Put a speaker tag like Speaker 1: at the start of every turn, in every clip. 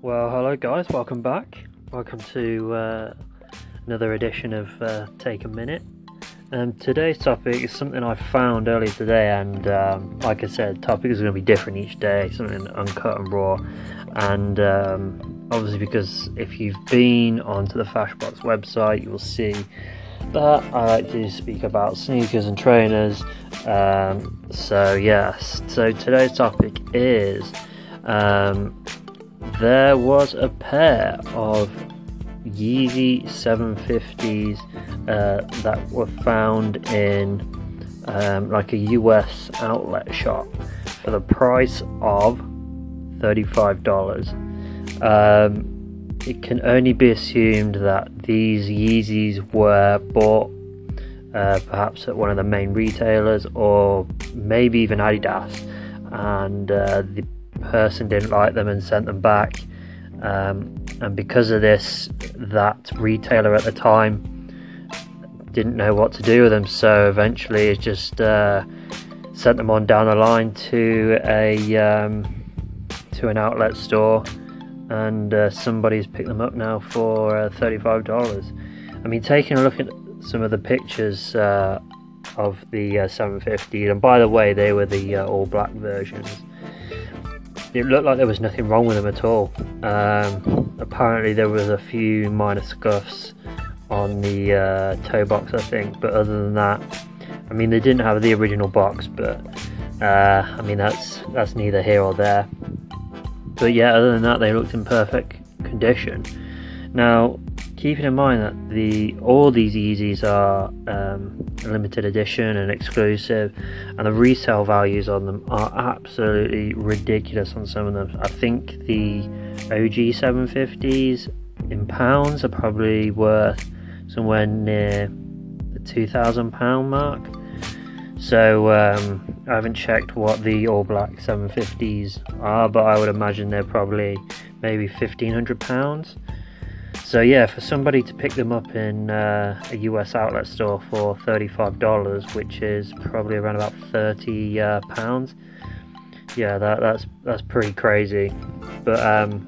Speaker 1: Well, hello guys, welcome back. Welcome to uh, another edition of uh, Take a Minute. Um, today's topic is something I found earlier today, and um, like I said, topics are going to be different each day, something uncut and raw. And um, obviously, because if you've been onto the Fashbox website, you will see that I like to speak about sneakers and trainers. Um, so, yes, so today's topic is um, there was a pair of Yeezy 750s uh, that were found in um, like a US outlet shop for the price of $35. Um, it can only be assumed that these Yeezys were bought uh, perhaps at one of the main retailers or maybe even Adidas, and uh, the person didn't like them and sent them back. Um, and because of this, that retailer at the time didn't know what to do with them, so eventually it just uh, sent them on down the line to a um, to an outlet store, and uh, somebody's picked them up now for uh, thirty-five dollars. I mean, taking a look at some of the pictures uh, of the uh, 750, and by the way, they were the uh, all black versions it looked like there was nothing wrong with them at all. Um, apparently, there was a few minor scuffs on the uh, toe box, I think, but other than that, I mean, they didn't have the original box, but uh, I mean, that's that's neither here or there. But yeah, other than that, they looked in perfect condition. Now, keeping in mind that the all these Yeezys are um, limited edition and exclusive, and the resale values on them are absolutely ridiculous on some of them. I think the OG 750s in pounds are probably worth somewhere near the two thousand pound mark. So um, I haven't checked what the all black 750s are, but I would imagine they're probably maybe fifteen hundred pounds. So yeah, for somebody to pick them up in uh, a US outlet store for $35, which is probably around about 30 uh, pounds, yeah, that, that's that's pretty crazy. But um,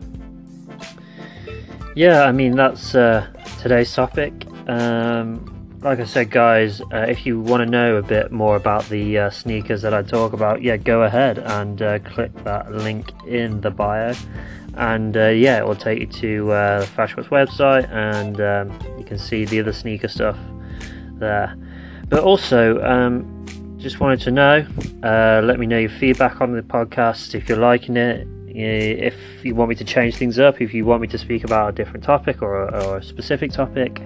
Speaker 1: yeah, I mean that's uh, today's topic. Um, like I said, guys, uh, if you want to know a bit more about the uh, sneakers that I talk about, yeah, go ahead and uh, click that link in the bio and uh, yeah, it will take you to uh, the website, and um, you can see the other sneaker stuff there. But also, um, just wanted to know, uh, let me know your feedback on the podcast if you're liking it. If you want me to change things up, if you want me to speak about a different topic or a, or a specific topic,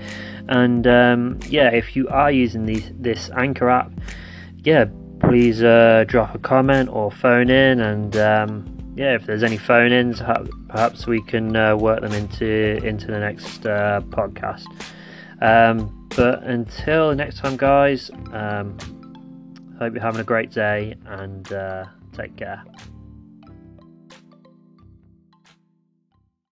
Speaker 1: and um, yeah, if you are using this Anchor app, yeah, please uh, drop a comment or phone in and um, yeah, if there's any phone ins, perhaps we can uh, work them into into the next uh, podcast. Um, but until next time, guys, um, hope you're having a great day and uh, take care.